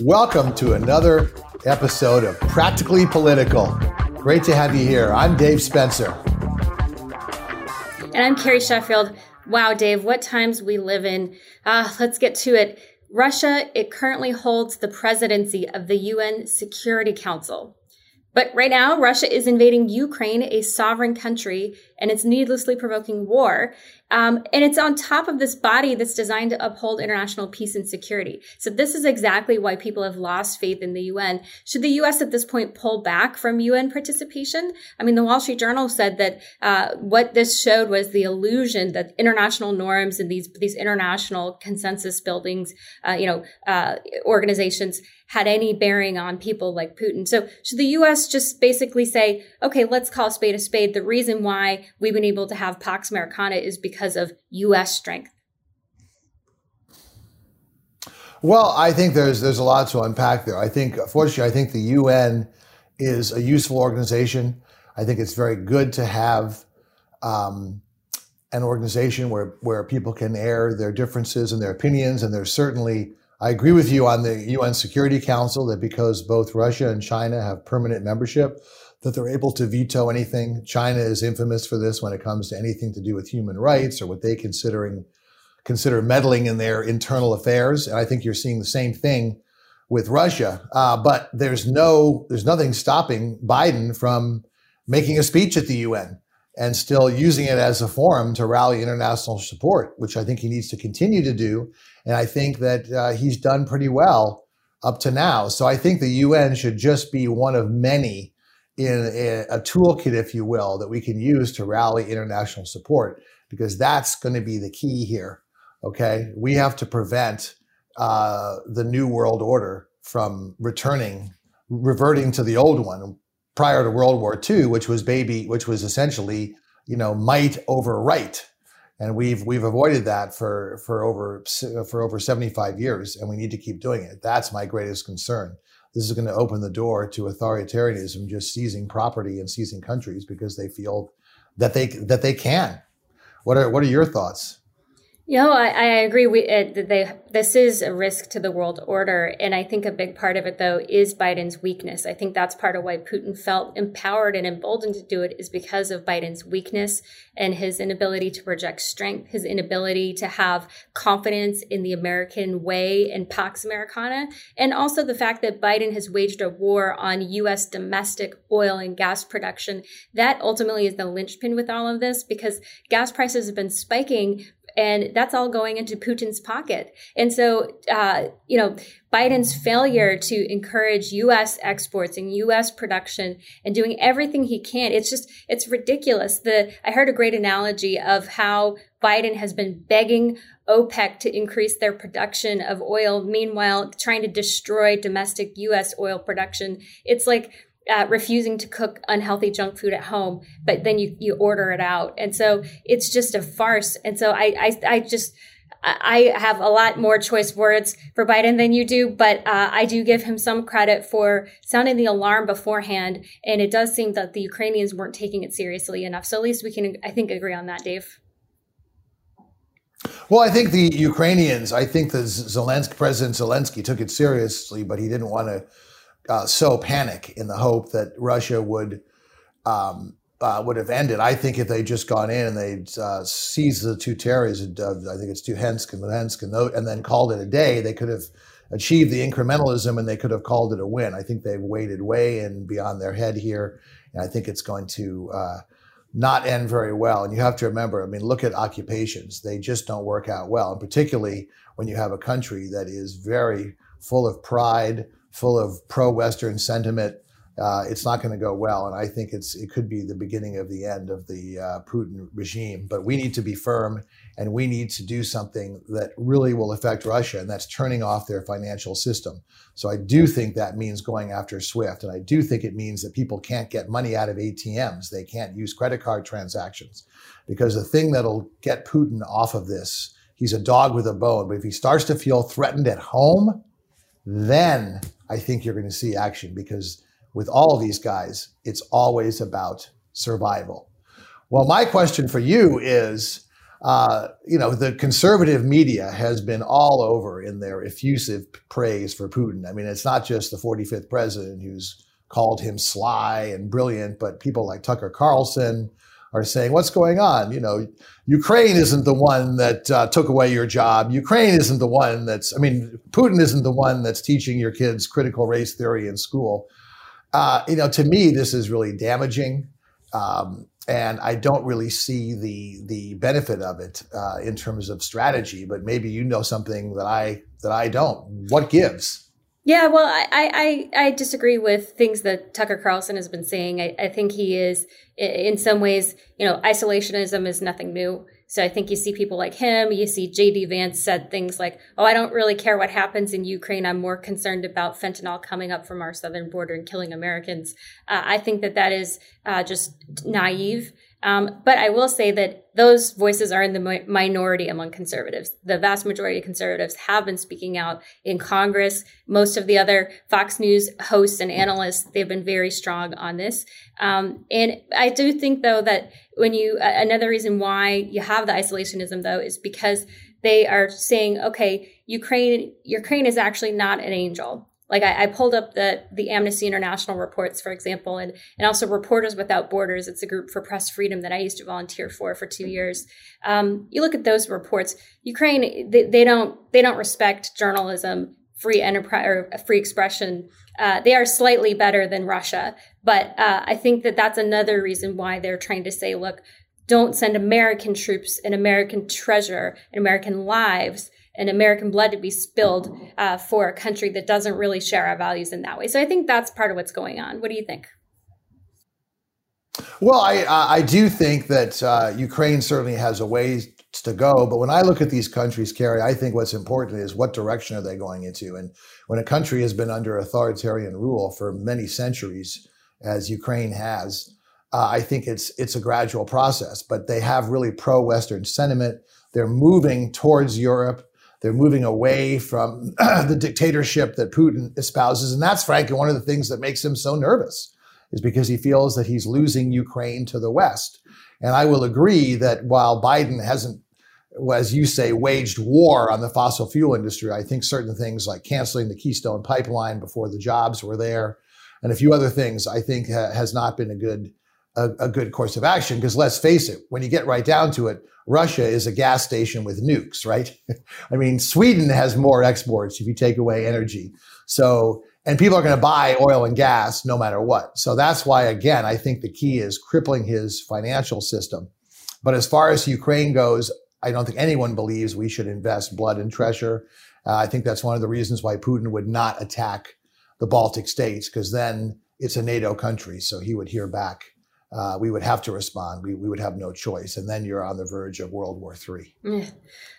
Welcome to another episode of Practically Political. Great to have you here. I'm Dave Spencer. And I'm Carrie Sheffield. Wow, Dave, what times we live in. Uh, let's get to it. Russia, it currently holds the presidency of the UN Security Council. But right now, Russia is invading Ukraine, a sovereign country, and it's needlessly provoking war. Um, and it's on top of this body that's designed to uphold international peace and security. So this is exactly why people have lost faith in the UN. Should the U.S. at this point pull back from UN participation? I mean, the Wall Street Journal said that uh, what this showed was the illusion that international norms and these these international consensus buildings, uh, you know, uh, organizations had any bearing on people like Putin. So should the U.S. just basically say, okay, let's call a spade a spade? The reason why we've been able to have Pax Americana is because because of U.S. strength? Well, I think there's there's a lot to unpack there. I think, fortunately, I think the UN is a useful organization. I think it's very good to have um, an organization where where people can air their differences and their opinions. And there's certainly, I agree with you on the UN Security Council that because both Russia and China have permanent membership, that they're able to veto anything. China is infamous for this when it comes to anything to do with human rights or what they considering consider meddling in their internal affairs. And I think you're seeing the same thing with Russia. Uh, but there's no there's nothing stopping Biden from making a speech at the UN and still using it as a forum to rally international support, which I think he needs to continue to do. And I think that uh, he's done pretty well up to now. So I think the UN should just be one of many in a, a toolkit, if you will, that we can use to rally international support, because that's going to be the key here. Okay. We have to prevent uh, the new world order from returning, reverting to the old one prior to World War II, which was baby, which was essentially, you know, might over right. And we've we've avoided that for for over for over 75 years, and we need to keep doing it. That's my greatest concern this is going to open the door to authoritarianism just seizing property and seizing countries because they feel that they that they can. What are what are your thoughts? You know, I, I agree. We, it, they, this is a risk to the world order. And I think a big part of it, though, is Biden's weakness. I think that's part of why Putin felt empowered and emboldened to do it is because of Biden's weakness and his inability to project strength, his inability to have confidence in the American way and Pax Americana. And also the fact that Biden has waged a war on U.S. domestic oil and gas production. That ultimately is the linchpin with all of this because gas prices have been spiking and that's all going into Putin's pocket. And so, uh, you know, Biden's failure to encourage U.S. exports and U.S. production and doing everything he can, it's just, it's ridiculous. The, I heard a great analogy of how Biden has been begging OPEC to increase their production of oil, meanwhile trying to destroy domestic U.S. oil production. It's like, uh, refusing to cook unhealthy junk food at home, but then you, you order it out. And so it's just a farce. And so I, I, I just, I have a lot more choice words for Biden than you do, but uh, I do give him some credit for sounding the alarm beforehand. And it does seem that the Ukrainians weren't taking it seriously enough. So at least we can, I think, agree on that, Dave. Well, I think the Ukrainians, I think the Zelensky, President Zelensky took it seriously, but he didn't want to uh, sow panic in the hope that Russia would um, uh, would have ended. I think if they'd just gone in and they'd uh, seized the two territories, uh, I think it's Luhansk and Luhansk, and, and then called it a day, they could have achieved the incrementalism and they could have called it a win. I think they've waded way and beyond their head here, and I think it's going to uh, not end very well. And you have to remember, I mean, look at occupations; they just don't work out well, and particularly when you have a country that is very full of pride full of pro-Western sentiment. Uh, it's not going to go well, and I think it's it could be the beginning of the end of the uh, Putin regime. But we need to be firm, and we need to do something that really will affect Russia, and that's turning off their financial system. So I do think that means going after SWIFT, and I do think it means that people can't get money out of ATMs. They can't use credit card transactions, because the thing that'll get Putin off of this, he's a dog with a bone. But if he starts to feel threatened at home, then I think you're going to see action because with all these guys, it's always about survival. Well, my question for you is uh, you know, the conservative media has been all over in their effusive praise for Putin. I mean, it's not just the 45th president who's called him sly and brilliant, but people like Tucker Carlson are saying, "What's going on?" You know, Ukraine isn't the one that uh, took away your job. Ukraine isn't the one that's. I mean, Putin isn't the one that's teaching your kids critical race theory in school. Uh, you know, to me, this is really damaging. Um, and I don't really see the the benefit of it uh, in terms of strategy. But maybe you know something that I that I don't. What gives? Yeah, well, I I, I disagree with things that Tucker Carlson has been saying. I, I think he is in some ways, you know, isolationism is nothing new. So I think you see people like him, you see JD Vance said things like, "Oh, I don't really care what happens in Ukraine. I'm more concerned about fentanyl coming up from our southern border and killing Americans." Uh, I think that that is uh, just naive. Um, but I will say that those voices are in the mi- minority among conservatives. The vast majority of conservatives have been speaking out in Congress. Most of the other Fox News hosts and analysts, they've been very strong on this. Um, and I do think, though, that when you, uh, another reason why you have the isolationism, though, is because they are saying, okay, Ukraine, Ukraine is actually not an angel like I, I, pulled up the the Amnesty International reports, for example, and and also Reporters Without Borders. It's a group for press freedom that I used to volunteer for for two years. Um, you look at those reports. Ukraine, they, they don't they don't respect journalism, free enterprise or free expression. Uh, they are slightly better than Russia, but uh, I think that that's another reason why they're trying to say, look, don't send American troops and American treasure and American lives and American blood to be spilled uh, for a country that doesn't really share our values in that way. So I think that's part of what's going on. What do you think? Well, I I do think that uh, Ukraine certainly has a ways to go, but when I look at these countries, Carrie, I think what's important is what direction are they going into? And when a country has been under authoritarian rule for many centuries, as Ukraine has, uh, I think it's it's a gradual process. But they have really pro-Western sentiment. They're moving towards Europe. They're moving away from the dictatorship that Putin espouses. And that's frankly one of the things that makes him so nervous is because he feels that he's losing Ukraine to the West. And I will agree that while Biden hasn't, as you say, waged war on the fossil fuel industry, I think certain things like canceling the Keystone pipeline before the jobs were there and a few other things I think ha- has not been a good a, a good course of action. Because let's face it, when you get right down to it, Russia is a gas station with nukes, right? I mean, Sweden has more exports if you take away energy. So, and people are going to buy oil and gas no matter what. So that's why, again, I think the key is crippling his financial system. But as far as Ukraine goes, I don't think anyone believes we should invest blood and treasure. Uh, I think that's one of the reasons why Putin would not attack the Baltic states, because then it's a NATO country. So he would hear back uh, we would have to respond. We, we would have no choice. And then you're on the verge of World War III. Yeah.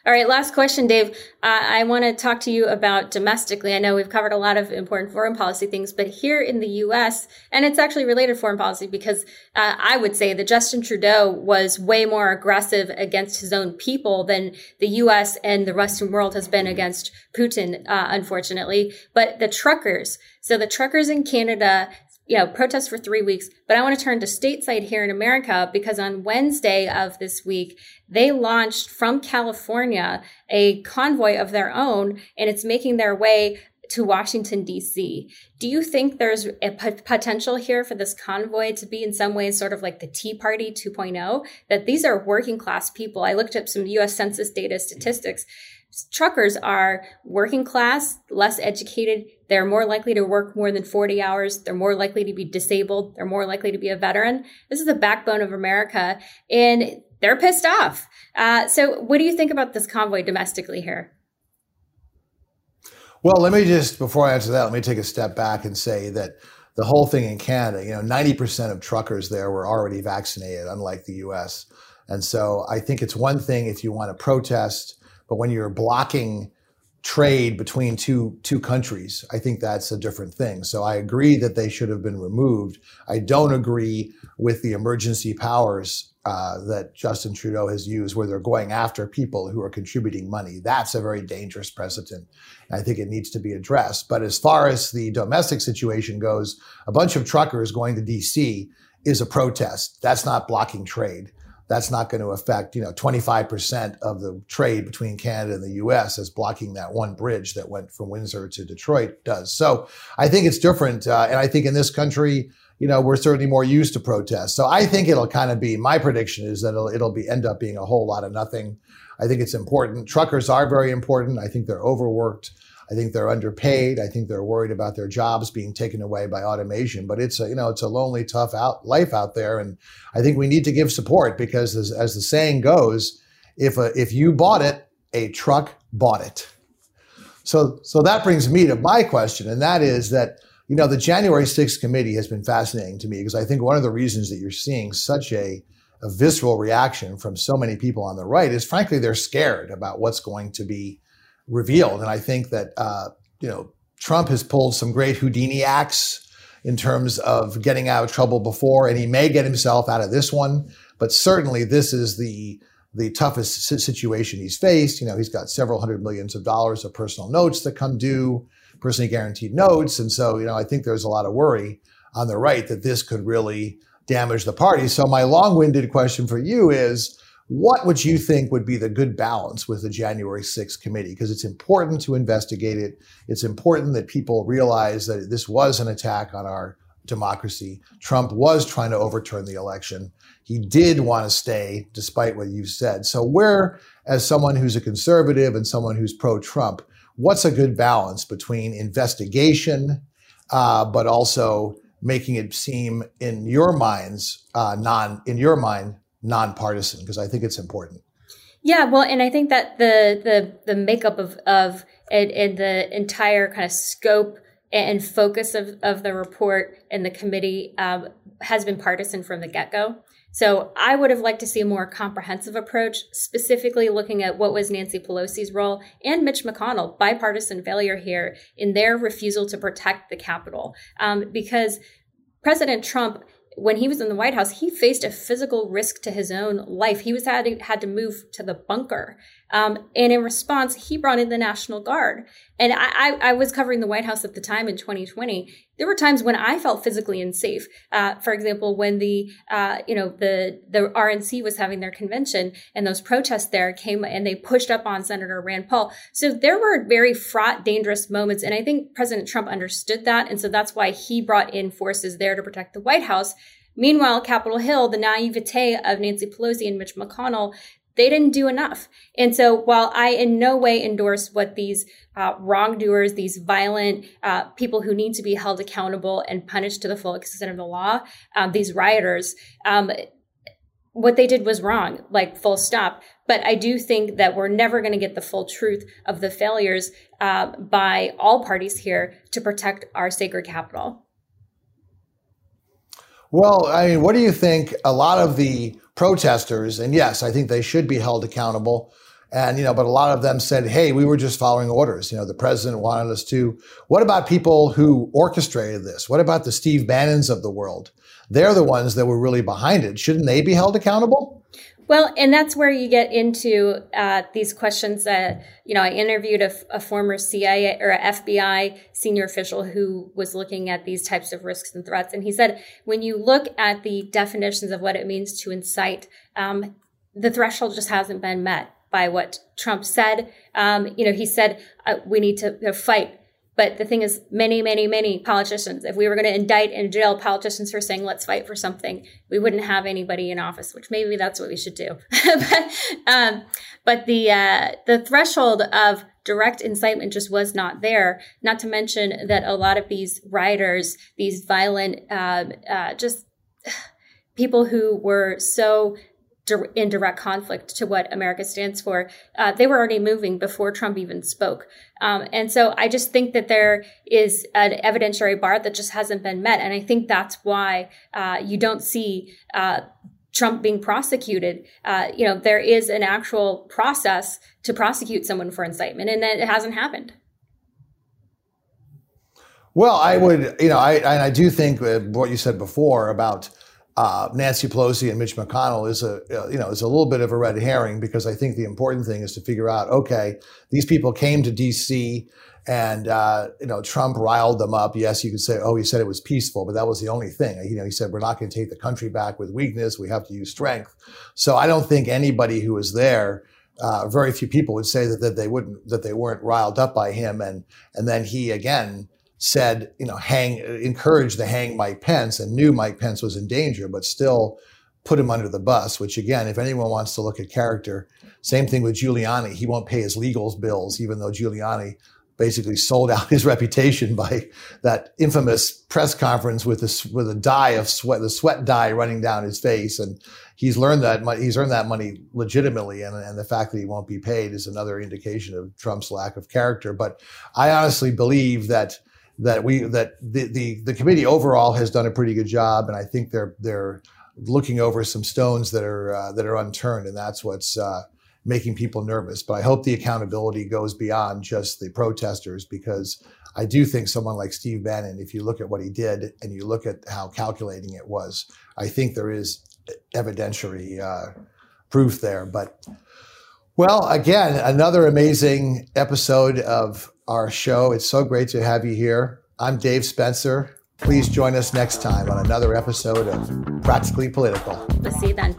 All right, last question, Dave. Uh, I want to talk to you about domestically. I know we've covered a lot of important foreign policy things, but here in the U.S., and it's actually related foreign policy because uh, I would say that Justin Trudeau was way more aggressive against his own people than the U.S. and the Western world has been against Putin, uh, unfortunately. But the truckers, so the truckers in Canada you know, protest for three weeks. But I want to turn to stateside here in America because on Wednesday of this week, they launched from California a convoy of their own and it's making their way to Washington, D.C. Do you think there's a p- potential here for this convoy to be in some ways sort of like the Tea Party 2.0? That these are working class people. I looked up some US Census data statistics truckers are working class, less educated. They're more likely to work more than 40 hours. They're more likely to be disabled. They're more likely to be a veteran. This is the backbone of America and they're pissed off. Uh, so what do you think about this convoy domestically here? Well, let me just, before I answer that, let me take a step back and say that the whole thing in Canada, you know, 90% of truckers there were already vaccinated, unlike the US. And so I think it's one thing if you want to protest but when you're blocking trade between two two countries, I think that's a different thing. So I agree that they should have been removed. I don't agree with the emergency powers uh, that Justin Trudeau has used, where they're going after people who are contributing money. That's a very dangerous precedent. I think it needs to be addressed. But as far as the domestic situation goes, a bunch of truckers going to DC is a protest. That's not blocking trade. That's not going to affect, you know, 25% of the trade between Canada and the US as blocking that one bridge that went from Windsor to Detroit does. So I think it's different. Uh, and I think in this country, you know, we're certainly more used to protests. So I think it'll kind of be, my prediction is that it'll, it'll be end up being a whole lot of nothing. I think it's important. Truckers are very important. I think they're overworked. I think they're underpaid. I think they're worried about their jobs being taken away by automation. But it's a you know it's a lonely, tough out life out there, and I think we need to give support because as, as the saying goes, if a, if you bought it, a truck bought it. So so that brings me to my question, and that is that you know the January 6th committee has been fascinating to me because I think one of the reasons that you're seeing such a a visceral reaction from so many people on the right is frankly they're scared about what's going to be revealed. And I think that, uh, you know, Trump has pulled some great Houdini acts in terms of getting out of trouble before, and he may get himself out of this one. But certainly, this is the the toughest situation he's faced. You know, he's got several hundred millions of dollars of personal notes that come due, personally guaranteed notes, and so you know, I think there's a lot of worry on the right that this could really damage the party. So my long-winded question for you is what would you think would be the good balance with the January 6th committee? Because it's important to investigate it. It's important that people realize that this was an attack on our democracy. Trump was trying to overturn the election. He did want to stay, despite what you've said. So, where, as someone who's a conservative and someone who's pro Trump, what's a good balance between investigation, uh, but also making it seem in your minds uh, non in your mind nonpartisan because I think it's important. Yeah, well, and I think that the the the makeup of of and, and the entire kind of scope and focus of, of the report and the committee um, has been partisan from the get go. So I would have liked to see a more comprehensive approach, specifically looking at what was Nancy Pelosi's role and Mitch McConnell, bipartisan failure here in their refusal to protect the Capitol. Um, because President Trump when he was in the White House, he faced a physical risk to his own life. He was had to, had to move to the bunker, um, and in response, he brought in the National Guard. And I, I, was covering the White House at the time in 2020. There were times when I felt physically unsafe. Uh, for example, when the uh, you know the the RNC was having their convention and those protests there came and they pushed up on Senator Rand Paul. So there were very fraught, dangerous moments, and I think President Trump understood that, and so that's why he brought in forces there to protect the White House. Meanwhile, Capitol Hill, the naivete of Nancy Pelosi and Mitch McConnell they didn't do enough. And so while I in no way endorse what these uh, wrongdoers, these violent uh, people who need to be held accountable and punished to the full extent of the law, um, these rioters, um, what they did was wrong, like full stop. But I do think that we're never going to get the full truth of the failures uh, by all parties here to protect our sacred capital. Well, I mean, what do you think? A lot of the protesters, and yes, I think they should be held accountable. And, you know, but a lot of them said, hey, we were just following orders. You know, the president wanted us to. What about people who orchestrated this? What about the Steve Bannons of the world? They're the ones that were really behind it. Shouldn't they be held accountable? Well, and that's where you get into uh, these questions that, you know, I interviewed a, a, former CIA or FBI senior official who was looking at these types of risks and threats. And he said, when you look at the definitions of what it means to incite, um, the threshold just hasn't been met by what Trump said. Um, you know, he said, uh, we need to you know, fight but the thing is, many, many, many politicians, if we were going to indict and jail politicians for saying, let's fight for something, we wouldn't have anybody in office, which maybe that's what we should do. but, um, but the, uh, the threshold of direct incitement just was not there. Not to mention that a lot of these rioters, these violent, uh, uh, just people who were so in direct conflict to what America stands for. Uh, they were already moving before Trump even spoke. Um, and so I just think that there is an evidentiary bar that just hasn't been met. And I think that's why uh, you don't see uh, Trump being prosecuted. Uh, you know, there is an actual process to prosecute someone for incitement, and it hasn't happened. Well, I would, you know, I, I do think what you said before about uh, Nancy Pelosi and Mitch McConnell is a uh, you know is a little bit of a red herring because I think the important thing is to figure out okay these people came to D.C. and uh, you know Trump riled them up. Yes, you could say oh he said it was peaceful, but that was the only thing. You know he said we're not going to take the country back with weakness. We have to use strength. So I don't think anybody who was there. Uh, very few people would say that, that they wouldn't that they weren't riled up by him and and then he again said, you know, hang, encouraged to hang Mike Pence and knew Mike Pence was in danger, but still put him under the bus, which again, if anyone wants to look at character, same thing with Giuliani. He won't pay his legal bills, even though Giuliani basically sold out his reputation by that infamous press conference with a, with a dye of sweat, the sweat dye running down his face. And he's learned that he's earned that money legitimately. And, and the fact that he won't be paid is another indication of Trump's lack of character. But I honestly believe that that we that the, the the committee overall has done a pretty good job, and I think they're they're looking over some stones that are uh, that are unturned, and that's what's uh, making people nervous. But I hope the accountability goes beyond just the protesters because I do think someone like Steve Bannon, if you look at what he did and you look at how calculating it was, I think there is evidentiary uh, proof there. But well, again, another amazing episode of our show. It's so great to have you here. I'm Dave Spencer. Please join us next time on another episode of Practically Political. We'll see you then.